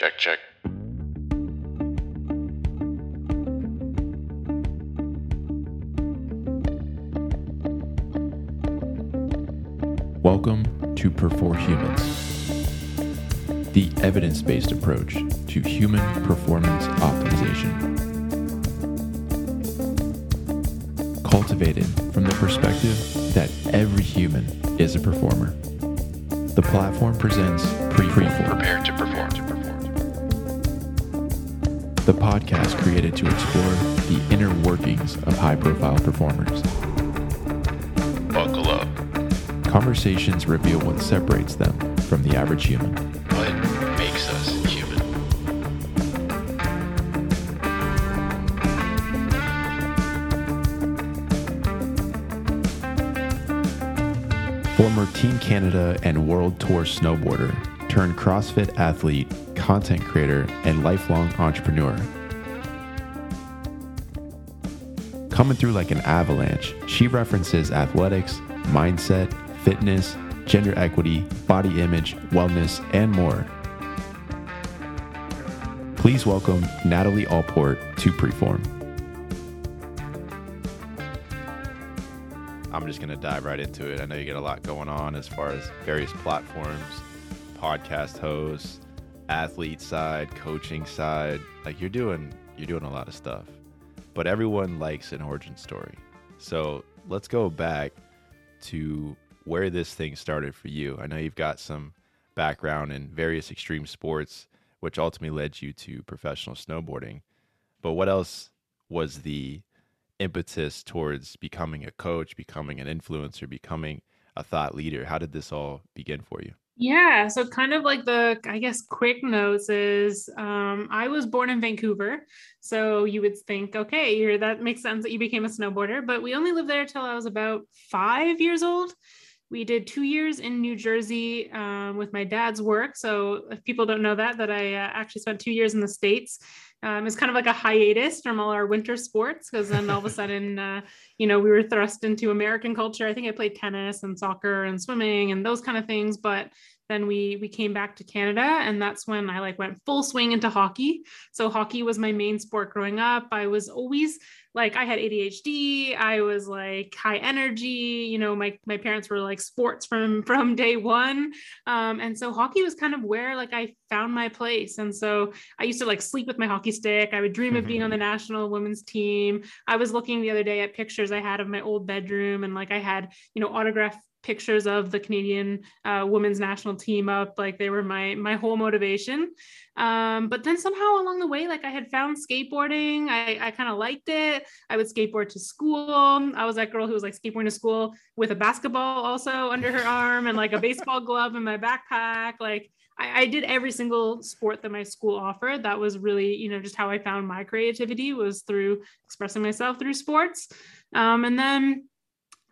Check, check. Welcome to PerforHumance, the evidence based approach to human performance optimization. Cultivated from the perspective that every human is a performer. The platform presents Preform, Prepare to perform. The podcast created to explore the inner workings of high profile performers. Buckle up. Conversations reveal what separates them from the average human. What makes us human? Former Team Canada and World Tour snowboarder, turned CrossFit athlete, content creator, and lifelong entrepreneur. Coming through like an avalanche, she references athletics, mindset, fitness, gender equity, body image, wellness, and more. Please welcome Natalie Allport to Preform. I'm just going to dive right into it. I know you get a lot going on as far as various platforms, podcast hosts, athlete side, coaching side. Like you're doing you're doing a lot of stuff. But everyone likes an origin story. So, let's go back to where this thing started for you. I know you've got some background in various extreme sports which ultimately led you to professional snowboarding. But what else was the impetus towards becoming a coach, becoming an influencer, becoming a thought leader? How did this all begin for you? Yeah, so kind of like the, I guess, quick notes is um, I was born in Vancouver. So you would think, okay, you're, that makes sense that you became a snowboarder, but we only lived there till I was about five years old. We did two years in New Jersey um, with my dad's work. So if people don't know that, that I uh, actually spent two years in the States. Um, it's kind of like a hiatus from all our winter sports because then all of a sudden, uh, you know, we were thrust into American culture. I think I played tennis and soccer and swimming and those kind of things. But then we we came back to Canada, and that's when I like went full swing into hockey. So hockey was my main sport growing up. I was always like I had ADHD. I was like high energy. You know, my my parents were like sports from from day one, um, and so hockey was kind of where like I found my place. And so I used to like sleep with my hockey stick. I would dream of being on the national women's team. I was looking the other day at pictures I had of my old bedroom, and like I had you know autographed pictures of the Canadian uh, women's national team up. Like they were my my whole motivation. Um, but then somehow along the way, like I had found skateboarding. I, I kind of liked it. I would skateboard to school. I was that girl who was like skateboarding to school with a basketball also under her arm and like a baseball glove in my backpack. Like I, I did every single sport that my school offered. That was really, you know, just how I found my creativity was through expressing myself through sports. Um, and then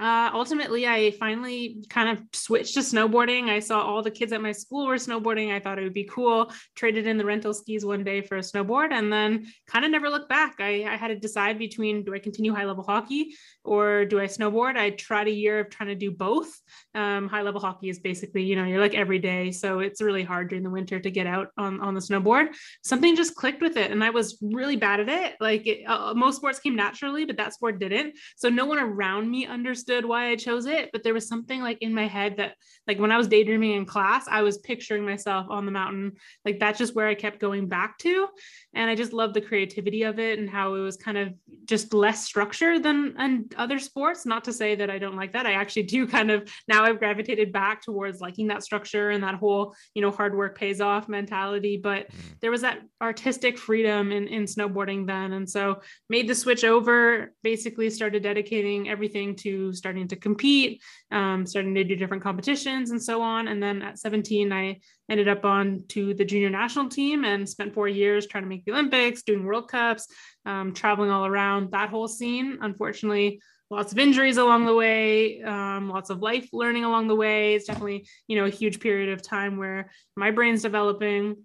uh, ultimately, I finally kind of switched to snowboarding. I saw all the kids at my school were snowboarding. I thought it would be cool. Traded in the rental skis one day for a snowboard and then kind of never looked back. I, I had to decide between do I continue high level hockey or do I snowboard? I tried a year of trying to do both. Um, high level hockey is basically, you know, you're like every day. So it's really hard during the winter to get out on, on the snowboard. Something just clicked with it. And I was really bad at it. Like it, uh, most sports came naturally, but that sport didn't. So no one around me understood why I chose it, but there was something like in my head that like when I was daydreaming in class, I was picturing myself on the mountain. Like that's just where I kept going back to. And I just loved the creativity of it and how it was kind of just less structure than and other sports. Not to say that I don't like that. I actually do kind of now I've gravitated back towards liking that structure and that whole, you know, hard work pays off mentality. But mm. there was that artistic freedom in, in snowboarding then. And so made the switch over, basically started dedicating everything to starting to compete, um, starting to do different competitions and so on. And then at 17, I ended up on to the junior national team and spent four years trying to make the Olympics, doing World Cups, um, traveling all around that whole scene. Unfortunately, lots of injuries along the way, um, lots of life learning along the way. It's definitely, you know, a huge period of time where my brain's developing.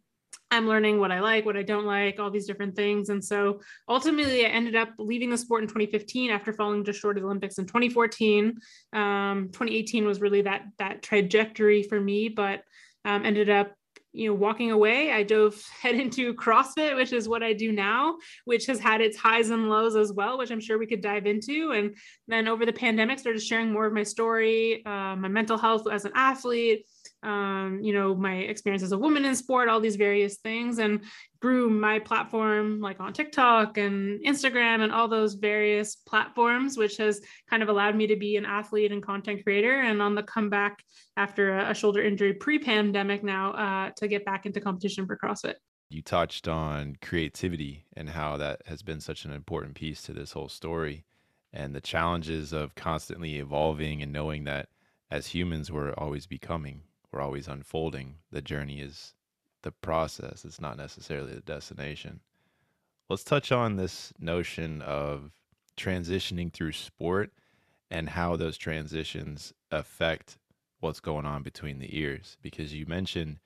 I'm learning what I like, what I don't like, all these different things. And so ultimately, I ended up leaving the sport in 2015 after falling just short of the Olympics in 2014. Um, 2018 was really that that trajectory for me, but um, ended up you know walking away i dove head into crossfit which is what i do now which has had its highs and lows as well which i'm sure we could dive into and then over the pandemic started sharing more of my story uh, my mental health as an athlete um, you know, my experience as a woman in sport, all these various things, and grew my platform like on TikTok and Instagram and all those various platforms, which has kind of allowed me to be an athlete and content creator. And on the comeback after a, a shoulder injury pre pandemic now uh, to get back into competition for CrossFit. You touched on creativity and how that has been such an important piece to this whole story and the challenges of constantly evolving and knowing that as humans we're always becoming we're always unfolding. The journey is the process, it's not necessarily the destination. Let's touch on this notion of transitioning through sport and how those transitions affect what's going on between the ears because you mentioned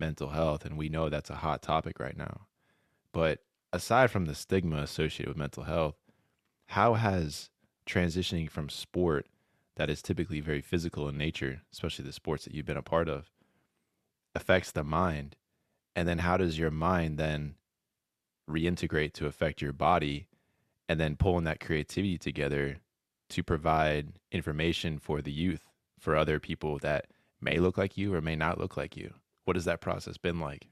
mental health and we know that's a hot topic right now. But aside from the stigma associated with mental health, how has transitioning from sport that is typically very physical in nature, especially the sports that you've been a part of, affects the mind. And then how does your mind then reintegrate to affect your body and then pulling that creativity together to provide information for the youth, for other people that may look like you or may not look like you? What has that process been like?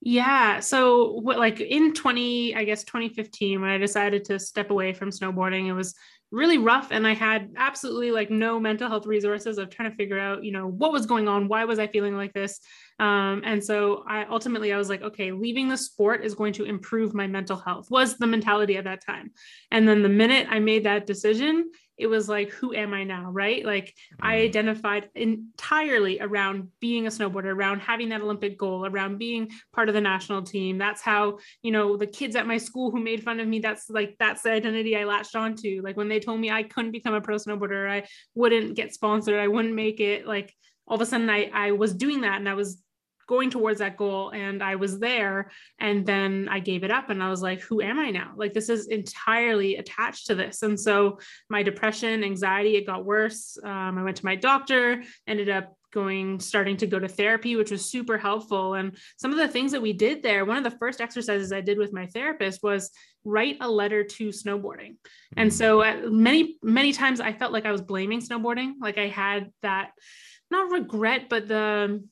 Yeah. So what like in 20, I guess 2015, when I decided to step away from snowboarding, it was really rough and i had absolutely like no mental health resources of trying to figure out you know what was going on why was i feeling like this? Um, and so i ultimately i was like okay leaving the sport is going to improve my mental health was the mentality at that time. And then the minute i made that decision it was like who am i now right? Like i mm-hmm. identified entirely around being a snowboarder around having that olympic goal around being part of the national team. That's how you know the kids at my school who made fun of me that's like that's the identity i latched onto. Like when they told me i couldn't become a pro snowboarder i wouldn't get sponsored i wouldn't make it like all of a sudden i i was doing that and i was going towards that goal and I was there and then I gave it up and I was like who am I now? Like this is entirely attached to this. And so my depression anxiety it got worse. Um, I went to my doctor ended up going starting to go to therapy which was super helpful. And some of the things that we did there one of the first exercises I did with my therapist was write a letter to snowboarding. And so many many times I felt like I was blaming snowboarding. Like I had that not regret but the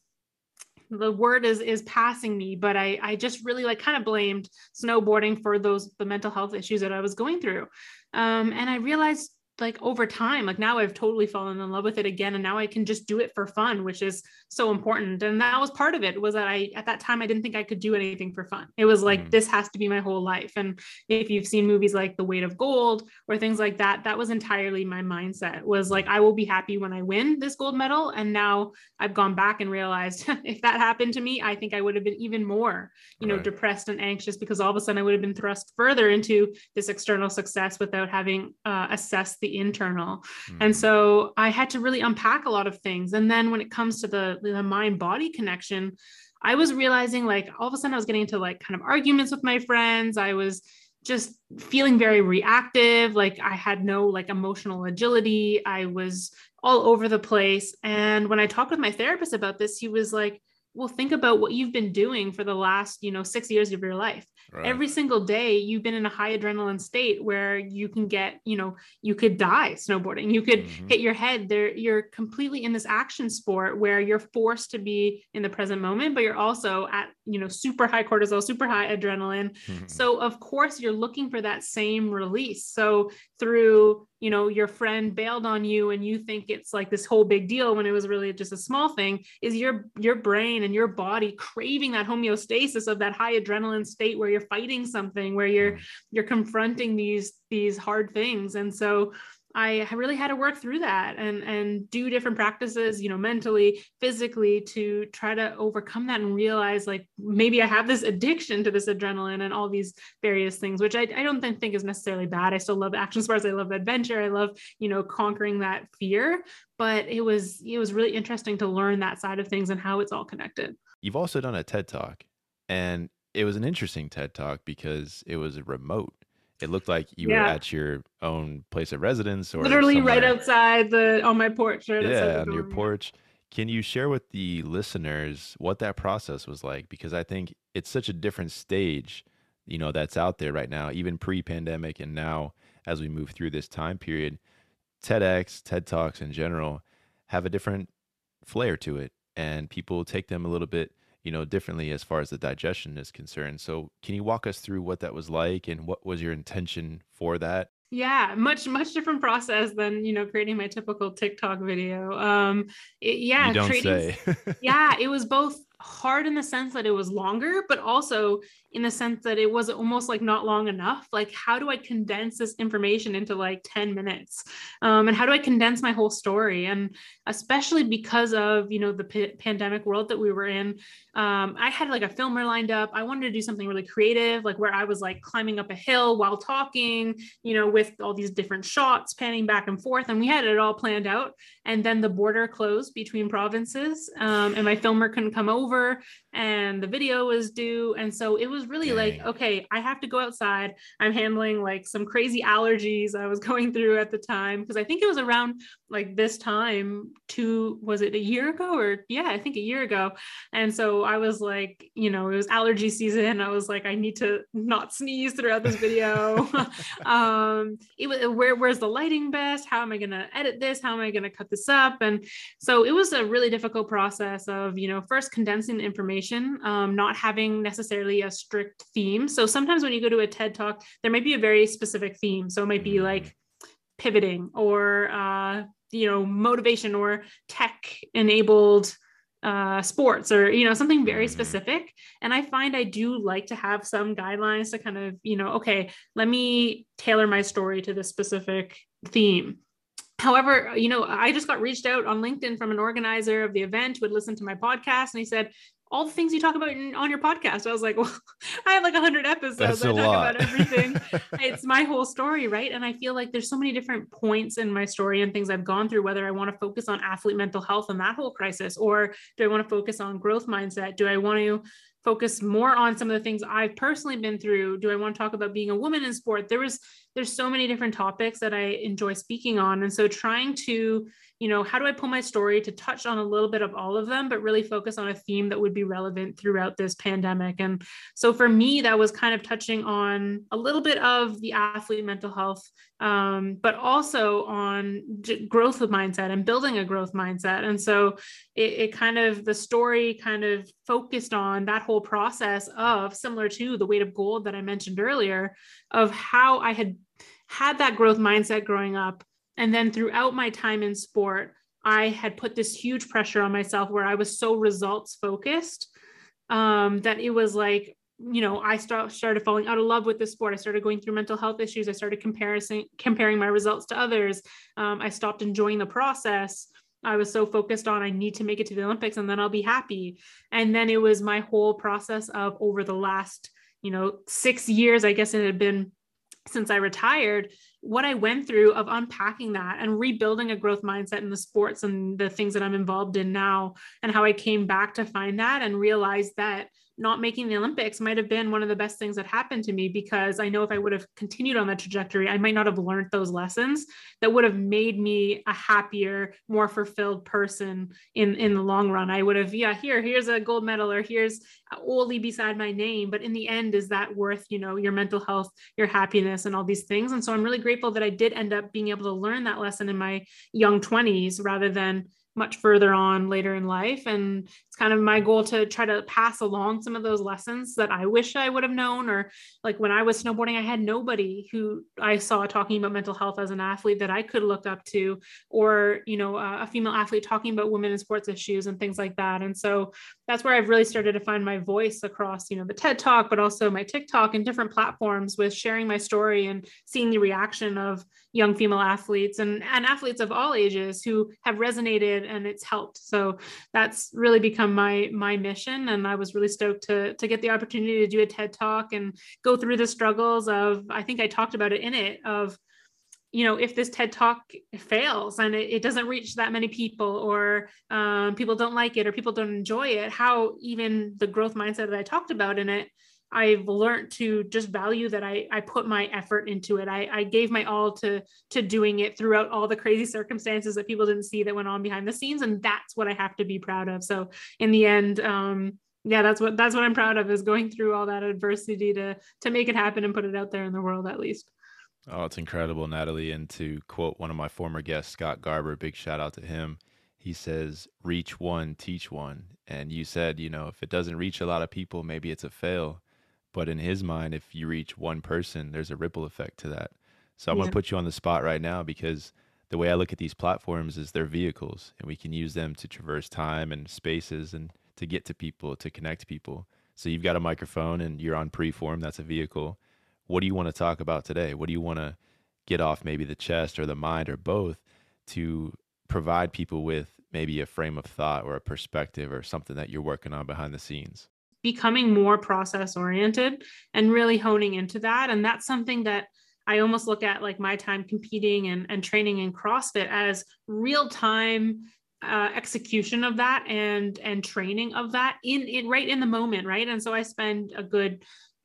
the word is is passing me but i i just really like kind of blamed snowboarding for those the mental health issues that i was going through. Um, and i realized like over time like now i've totally fallen in love with it again and now i can just do it for fun which is so important and that was part of it was that i at that time i didn't think i could do anything for fun it was like mm. this has to be my whole life and if you've seen movies like the weight of gold or things like that that was entirely my mindset was like i will be happy when i win this gold medal and now i've gone back and realized if that happened to me i think i would have been even more you know right. depressed and anxious because all of a sudden i would have been thrust further into this external success without having uh, assessed the internal. Mm-hmm. And so I had to really unpack a lot of things. And then when it comes to the, the mind body connection, I was realizing like all of a sudden I was getting into like kind of arguments with my friends. I was just feeling very reactive. Like I had no like emotional agility. I was all over the place. And when I talked with my therapist about this, he was like, well think about what you've been doing for the last you know six years of your life right. every single day you've been in a high adrenaline state where you can get you know you could die snowboarding you could mm-hmm. hit your head there you're completely in this action sport where you're forced to be in the present moment but you're also at you know super high cortisol super high adrenaline. Mm-hmm. so of course you're looking for that same release. So through you know your friend bailed on you and you think it's like this whole big deal when it was really just a small thing is your your brain and your body craving that homeostasis of that high adrenaline state where you're fighting something where you're you're confronting these these hard things. And so I really had to work through that and and do different practices, you know, mentally, physically to try to overcome that and realize like maybe I have this addiction to this adrenaline and all these various things, which I, I don't think, think is necessarily bad. I still love action sports. I love adventure. I love, you know, conquering that fear. But it was it was really interesting to learn that side of things and how it's all connected. You've also done a TED talk and it was an interesting TED talk because it was remote it looked like you yeah. were at your own place of residence or literally somewhere. right outside the on my porch right yeah on your porch Can you share with the listeners what that process was like? Because I think it's such a different stage, you know, that's out there right now, even pre-pandemic and now as we move through this time period. TEDx, TED Talks in general have a different flair to it, and people take them a little bit, you know, differently as far as the digestion is concerned. So, can you walk us through what that was like and what was your intention for that? Yeah, much much different process than you know creating my typical TikTok video. Um, it, yeah, you don't creating, say. yeah, it was both hard in the sense that it was longer, but also in the sense that it was almost like not long enough. Like, how do I condense this information into like 10 minutes? Um, and how do I condense my whole story? And especially because of, you know, the p- pandemic world that we were in, um, I had like a filmer lined up. I wanted to do something really creative, like where I was like climbing up a hill while talking, you know, with all these different shots panning back and forth. And we had it all planned out. And then the border closed between provinces, um, and my filmer couldn't come over, over and the video was due. And so it was really Dang. like, okay, I have to go outside. I'm handling like some crazy allergies I was going through at the time because I think it was around like this time two was it a year ago or yeah i think a year ago and so i was like you know it was allergy season i was like i need to not sneeze throughout this video um it was where where's the lighting best how am i going to edit this how am i going to cut this up and so it was a really difficult process of you know first condensing the information um, not having necessarily a strict theme. So sometimes when you go to a ted talk there might be a very specific theme. So it might be like pivoting or uh, you know motivation or tech enabled uh, sports or you know something very mm-hmm. specific. And i find i do like to have some guidelines to kind of you know okay let me tailor my story to this specific theme. However you know i just got reached out on linkedin from an organizer of the event who had listened to my podcast and he said all the things you talk about in, on your podcast. I was like, well, I have like 100 episodes. That's I talk lot. about everything. it's my whole story, right? And I feel like there's so many different points in my story and things I've gone through, whether I want to focus on athlete mental health and that whole crisis, or do I want to focus on growth mindset? Do I want to focus more on some of the things I've personally been through? Do I want to talk about being a woman in sport? There was there's so many different topics that I enjoy speaking on. And so trying to, you know, how do I pull my story to touch on a little bit of all of them, but really focus on a theme that would be relevant throughout this pandemic. And so for me, that was kind of touching on a little bit of the athlete mental health, um, but also on growth of mindset and building a growth mindset. And so it, it kind of, the story kind of focused on that whole process of similar to the weight of gold that I mentioned earlier, of how I had had that growth mindset growing up. And then throughout my time in sport, I had put this huge pressure on myself where I was so results focused um, that it was like, you know, I start, started falling out of love with the sport. I started going through mental health issues. I started comparing comparing my results to others. Um, I stopped enjoying the process. I was so focused on I need to make it to the Olympics and then I'll be happy. And then it was my whole process of over the last, you know, six years, I guess it had been since I retired, what I went through of unpacking that and rebuilding a growth mindset in the sports and the things that I'm involved in now, and how I came back to find that and realize that not making the Olympics might have been one of the best things that happened to me because I know if I would have continued on that trajectory, I might not have learned those lessons that would have made me a happier, more fulfilled person in in the long run. I would have, yeah, here, here's a gold medal, or here's OLY beside my name. But in the end, is that worth, you know, your mental health, your happiness, and all these things? And so I'm really grateful that I did end up being able to learn that lesson in my young 20s rather than much further on later in life. And it's kind of my goal to try to pass along some of those lessons that I wish I would have known. Or like when I was snowboarding, I had nobody who I saw talking about mental health as an athlete that I could look up to, or, you know, uh, a female athlete talking about women in sports issues and things like that. And so that's where I've really started to find my voice across, you know, the TED Talk, but also my TikTok and different platforms with sharing my story and seeing the reaction of young female athletes and, and athletes of all ages who have resonated and it's helped. So that's really become my my mission. And I was really stoked to, to get the opportunity to do a TED Talk and go through the struggles of, I think I talked about it in it, of you know if this ted talk fails and it, it doesn't reach that many people or um, people don't like it or people don't enjoy it how even the growth mindset that i talked about in it I've learned to just value that I, I put my effort into it. I, I gave my all to to doing it throughout all the crazy circumstances that people didn't see that went on behind the scenes. And that's what I have to be proud of. So in the end, um, yeah, that's what that's what I'm proud of is going through all that adversity to to make it happen and put it out there in the world at least. Oh, it's incredible, Natalie. And to quote one of my former guests, Scott Garber, big shout out to him. He says, reach one, teach one. And you said, you know, if it doesn't reach a lot of people, maybe it's a fail. But in his mind, if you reach one person, there's a ripple effect to that. So I'm yeah. going to put you on the spot right now because the way I look at these platforms is they're vehicles and we can use them to traverse time and spaces and to get to people, to connect people. So you've got a microphone and you're on preform, that's a vehicle. What do you want to talk about today? What do you want to get off maybe the chest or the mind or both to provide people with maybe a frame of thought or a perspective or something that you're working on behind the scenes? Becoming more process oriented and really honing into that. And that's something that I almost look at like my time competing and, and training in CrossFit as real time uh, execution of that and and training of that in it right in the moment right and so i spend a good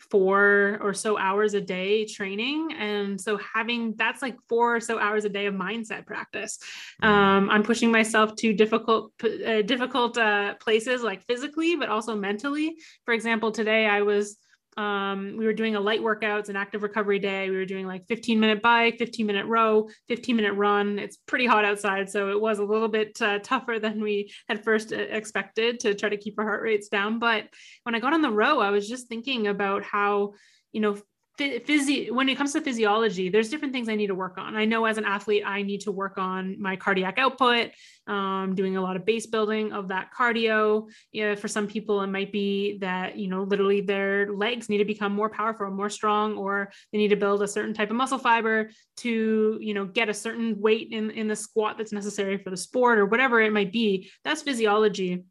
four or so hours a day training. And so having that's like four or so hours a day of mindset practice. Mm-hmm. um, i'm pushing myself to difficult uh, difficult uh, places like physically but also mentally. For example today i was um, we were doing a light workouts, an active recovery day. We were doing like 15 minute bike, 15 minute row, 15 minute run. It's pretty hot outside, so it was a little bit uh, tougher than we had first uh, expected to try to keep our heart rates down. But when I got on the row, I was just thinking about how, you know, physio when it comes to physiology there's different things i need to work on. I know as an athlete i need to work on my cardiac output um, doing a lot of base building of that cardio. Yeah, for some people it might be that you know literally their legs need to become more powerful more strong or they need to build a certain type of muscle fiber to you know get a certain weight in in the squat that's necessary for the sport or whatever it might be. That's physiology.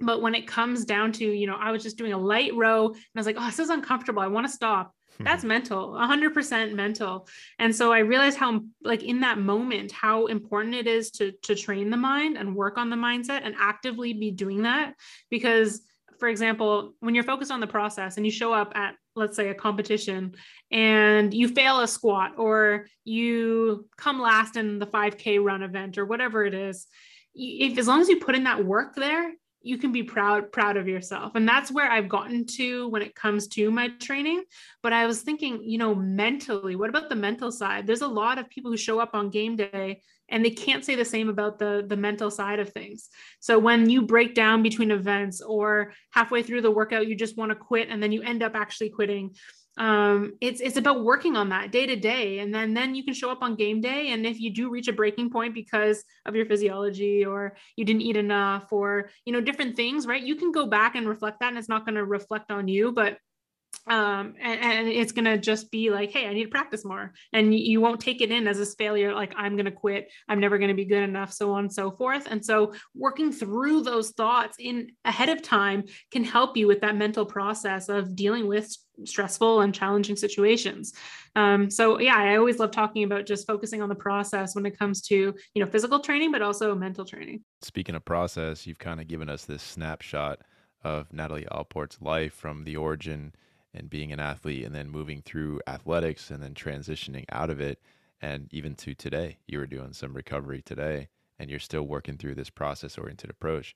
But when it comes down to you know i was just doing a light row and i was like oh this is uncomfortable. I want to stop Mm-hmm. that's mental 100% mental. And so i realized how like in that moment how important it is to to train the mind and work on the mindset and actively be doing that. Because for example when you're focused on the process and you show up at let's say a competition and you fail a squat or you come last in the 5k run event or whatever it is if as long as you put in that work there you can be proud proud of yourself. And that's where i've gotten to when it comes to my training. But i was thinking you know mentally what about the mental side? There's a lot of people who show up on game day and they can't say the same about the the mental side of things. So when you break down between events or halfway through the workout you just want to quit and then you end up actually quitting um, it's it's about working on that day to day and then then you can show up on game day and if you do reach a breaking point because of your physiology or you didn't eat enough or you know different things right? You can go back and reflect that and it's not going to reflect on you but um and, and it's going to just be like hey i need to practice more. And you won't take it in as a failure like i'm going to quit i'm never going to be good enough so on and so forth. And so working through those thoughts in ahead of time can help you with that mental process of dealing with stressful and challenging situations. Um, so yeah i always love talking about just focusing on the process when it comes to you know physical training but also mental training. Speaking of process you've kind of given us this snapshot of natalie allport's life from the origin and being an athlete and then moving through athletics and then transitioning out of it and even to today you were doing some recovery today and you're still working through this process oriented approach.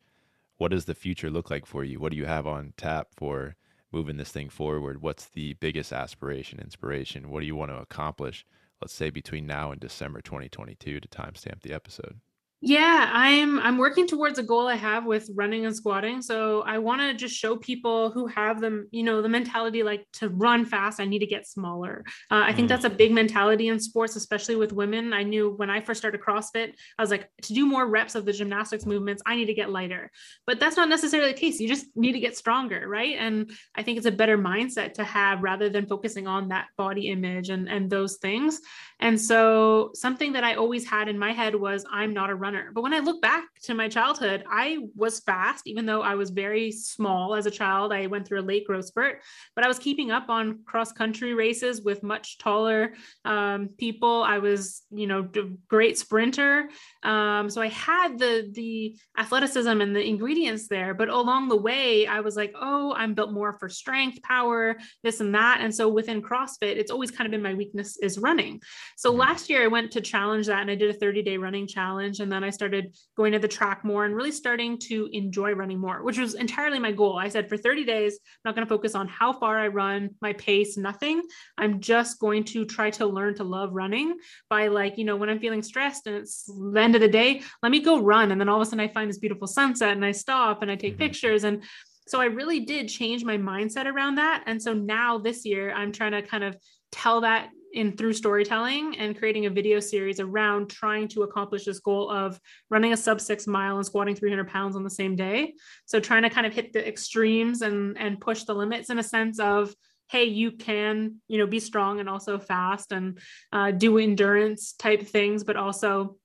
What does the future look like for you? What do you have on tap for moving this thing forward? What's the biggest aspiration inspiration? What do you want to accomplish let's say between now and december 2022 to timestamp the episode yeah, I'm I'm working towards a goal I have with running and squatting. So I want to just show people who have them, you know, the mentality like to run fast, I need to get smaller. Uh, I think mm. that's a big mentality in sports, especially with women. I knew when I first started CrossFit, I was like, to do more reps of the gymnastics movements, I need to get lighter. But that's not necessarily the case. You just need to get stronger, right? And I think it's a better mindset to have rather than focusing on that body image and and those things. And so something that I always had in my head was I'm not a runner runner. But when I look back to my childhood, I was fast, even though I was very small as a child. I went through a late growth spurt, but I was keeping up on cross country races with much taller um, people. I was, you know, a great sprinter. Um, so I had the the athleticism and the ingredients there. But along the way, I was like, oh, I'm built more for strength, power, this and that. And so within CrossFit, it's always kind of been my weakness is running. So mm-hmm. last year I went to challenge that and I did a 30 day running challenge. And then I started going to the track more and really starting to enjoy running more, which was entirely my goal. I said for 30 days, I'm not going to focus on how far I run, my pace, nothing. I'm just going to try to learn to love running by like, you know, when I'm feeling stressed and it's the end of the day, let me go run. And then all of a sudden I find this beautiful sunset and I stop and I take mm-hmm. pictures. And so I really did change my mindset around that. And so now this year, I'm trying to kind of tell that in through storytelling and creating a video series around trying to accomplish this goal of running a sub six mile and squatting 300 pounds on the same day. So trying to kind of hit the extremes and and push the limits in a sense of hey you can you know be strong and also fast and uh, do endurance type things but also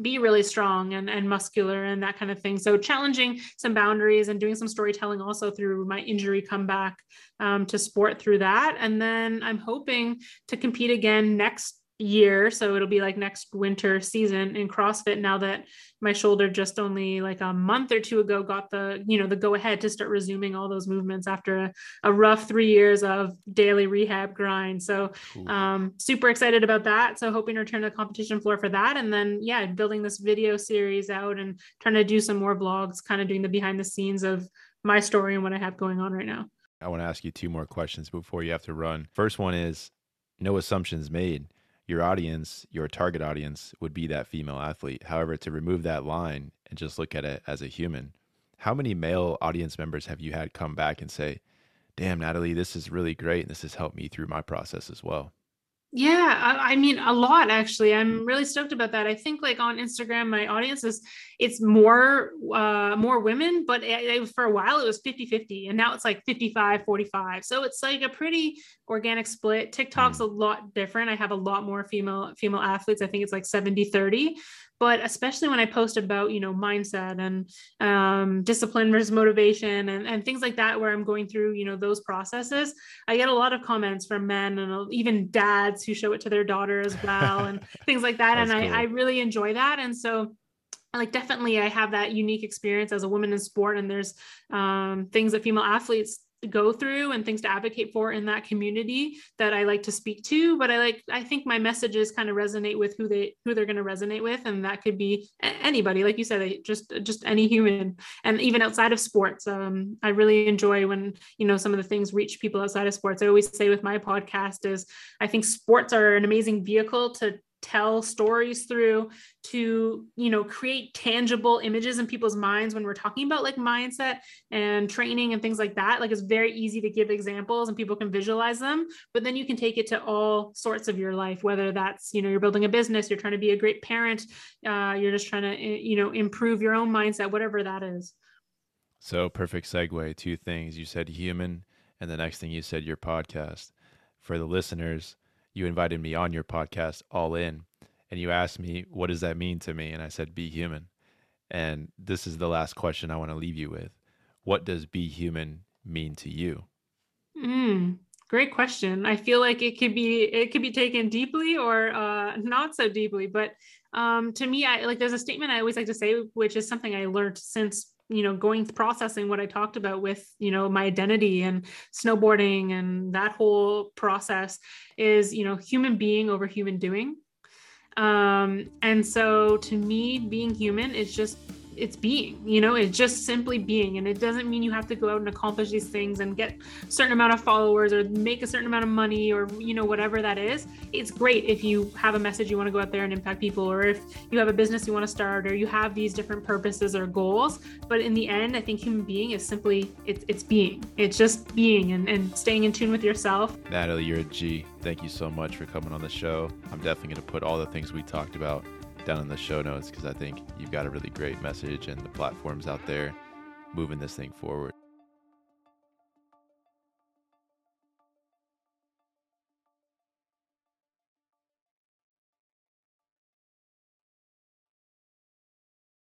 be really strong and, and muscular and that kind of thing. So challenging some boundaries and doing some storytelling also through my injury comeback um, to sport through that. And then I'm hoping to compete again next year so it'll be like next winter season in crossfit now that my shoulder just only like a month or two ago got the you know the go ahead to start resuming all those movements after a, a rough three years of daily rehab grind. So um, super excited about that. So hoping to return to the competition floor for that. And then yeah building this video series out and trying to do some more vlogs kind of doing the behind the scenes of my story and what i have going on right now. I want to ask you two more questions before you have to run. First one is no assumptions made your audience, your target audience would be that female athlete. However, to remove that line and just look at it as a human, how many male audience members have you had come back and say, damn, Natalie, this is really great. And this has helped me through my process as well? Yeah, I, I, mean a lot actually. I'm really stoked about that. I think like on Instagram, my audience is it's more uh more women, but it, it, for a while it was 50-50 and now it's like 55-45. So it's like a pretty organic split. TikTok's mm. a lot different. I have a lot more female female athletes. I think it's like 70-30 but especially when i post about you know mindset and um, discipline versus motivation and, and things like that where i'm going through you know those processes i get a lot of comments from men and even dads who show it to their daughter as well and things like that and cool. I, I really enjoy that and so like definitely i have that unique experience as a woman in sport and there's um, things that female athletes go through and things to advocate for in that community that I like to speak to but I like I think my messages kind of resonate with who they who they're going to resonate with and that could be anybody. Like you said just just any human and even outside of sports. Um, I really enjoy when you know some of the things reach people outside of sports. I always say with my podcast is I think sports are an amazing vehicle to tell stories through to you know create tangible images in people's minds when we're talking about like mindset and training and things like that. Like it's very easy to give examples and people can visualize them but then you can take it to all sorts of your life whether that's you know you're building a business you're trying to be a great parent uh, you're just trying to eh, you know improve your own mindset whatever that is. So perfect segue two things. You said human and the next thing you said your podcast. For the listeners you invited me on your podcast, All In, and you asked me, What does that mean to me? And I said, Be human. And this is the last question I want to leave you with. What does be human mean to you? Mm, great question. I feel like it could be it could be taken deeply or uh, not so deeply. But um, to me, I like there's a statement I always like to say, which is something I learned since you know going processing what i talked about with you know my identity and snowboarding and that whole process is you know human being over human doing. Um and so to me being human is just it's being you know it's just simply being. And it doesn't mean you have to go out and accomplish these things and get a certain amount of followers or make a certain amount of money or you know whatever that is. It's great if you have a message you want to go out there and impact people or if you have a business you want to start or you have these different purposes or goals. But in the end i think human being is simply it's, it's being. It's just being and, and staying in tune with yourself. Natalie you're a g. Thank you so much for coming on the show. I'm definitely going to put all the things we talked about down in the show notes because I think you've got a really great message and the platforms out there moving this thing forward.